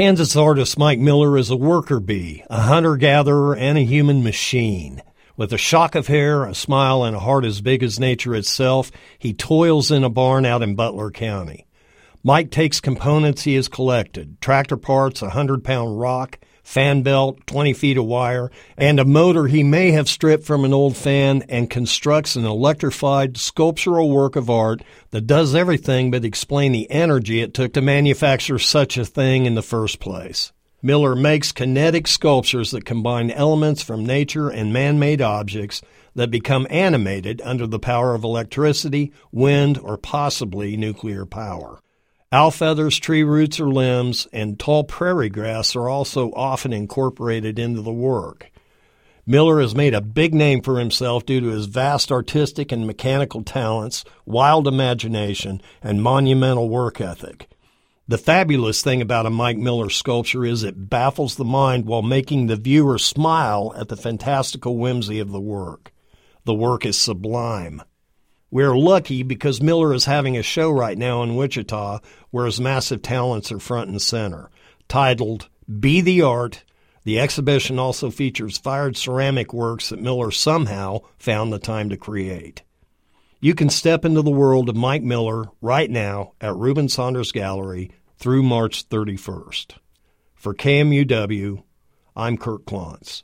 Kansas artist Mike Miller is a worker bee, a hunter gatherer, and a human machine. With a shock of hair, a smile, and a heart as big as nature itself, he toils in a barn out in Butler County. Mike takes components he has collected tractor parts, a hundred pound rock, fan belt, 20 feet of wire, and a motor he may have stripped from an old fan and constructs an electrified sculptural work of art that does everything but explain the energy it took to manufacture such a thing in the first place. Miller makes kinetic sculptures that combine elements from nature and man made objects that become animated under the power of electricity, wind, or possibly nuclear power. Owl feathers, tree roots or limbs, and tall prairie grass are also often incorporated into the work. Miller has made a big name for himself due to his vast artistic and mechanical talents, wild imagination, and monumental work ethic. The fabulous thing about a Mike Miller sculpture is it baffles the mind while making the viewer smile at the fantastical whimsy of the work. The work is sublime. We're lucky because Miller is having a show right now in Wichita where his massive talents are front and center. Titled Be the Art, the exhibition also features fired ceramic works that Miller somehow found the time to create. You can step into the world of Mike Miller right now at Reuben Saunders Gallery through March 31st. For KMUW, I'm Kurt Klontz.